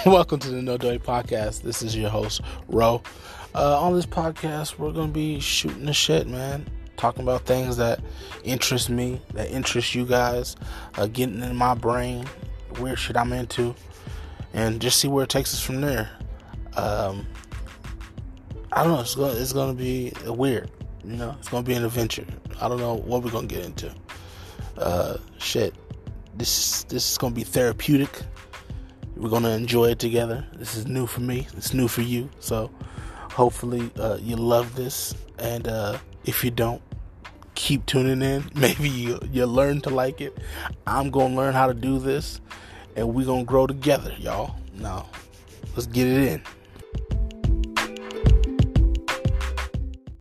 Welcome to the No Doy Podcast. This is your host, Ro. Uh, on this podcast, we're going to be shooting the shit, man. Talking about things that interest me, that interest you guys, uh, getting in my brain, weird shit I'm into, and just see where it takes us from there. Um, I don't know. It's going, it's to be weird. You know, it's going to be an adventure. I don't know what we're going to get into. Uh, shit. This this is going to be therapeutic. We're going to enjoy it together. This is new for me. It's new for you. So hopefully uh, you love this. And uh, if you don't, keep tuning in. Maybe you you learn to like it. I'm going to learn how to do this, and we're going to grow together, y'all. Now, let's get it in.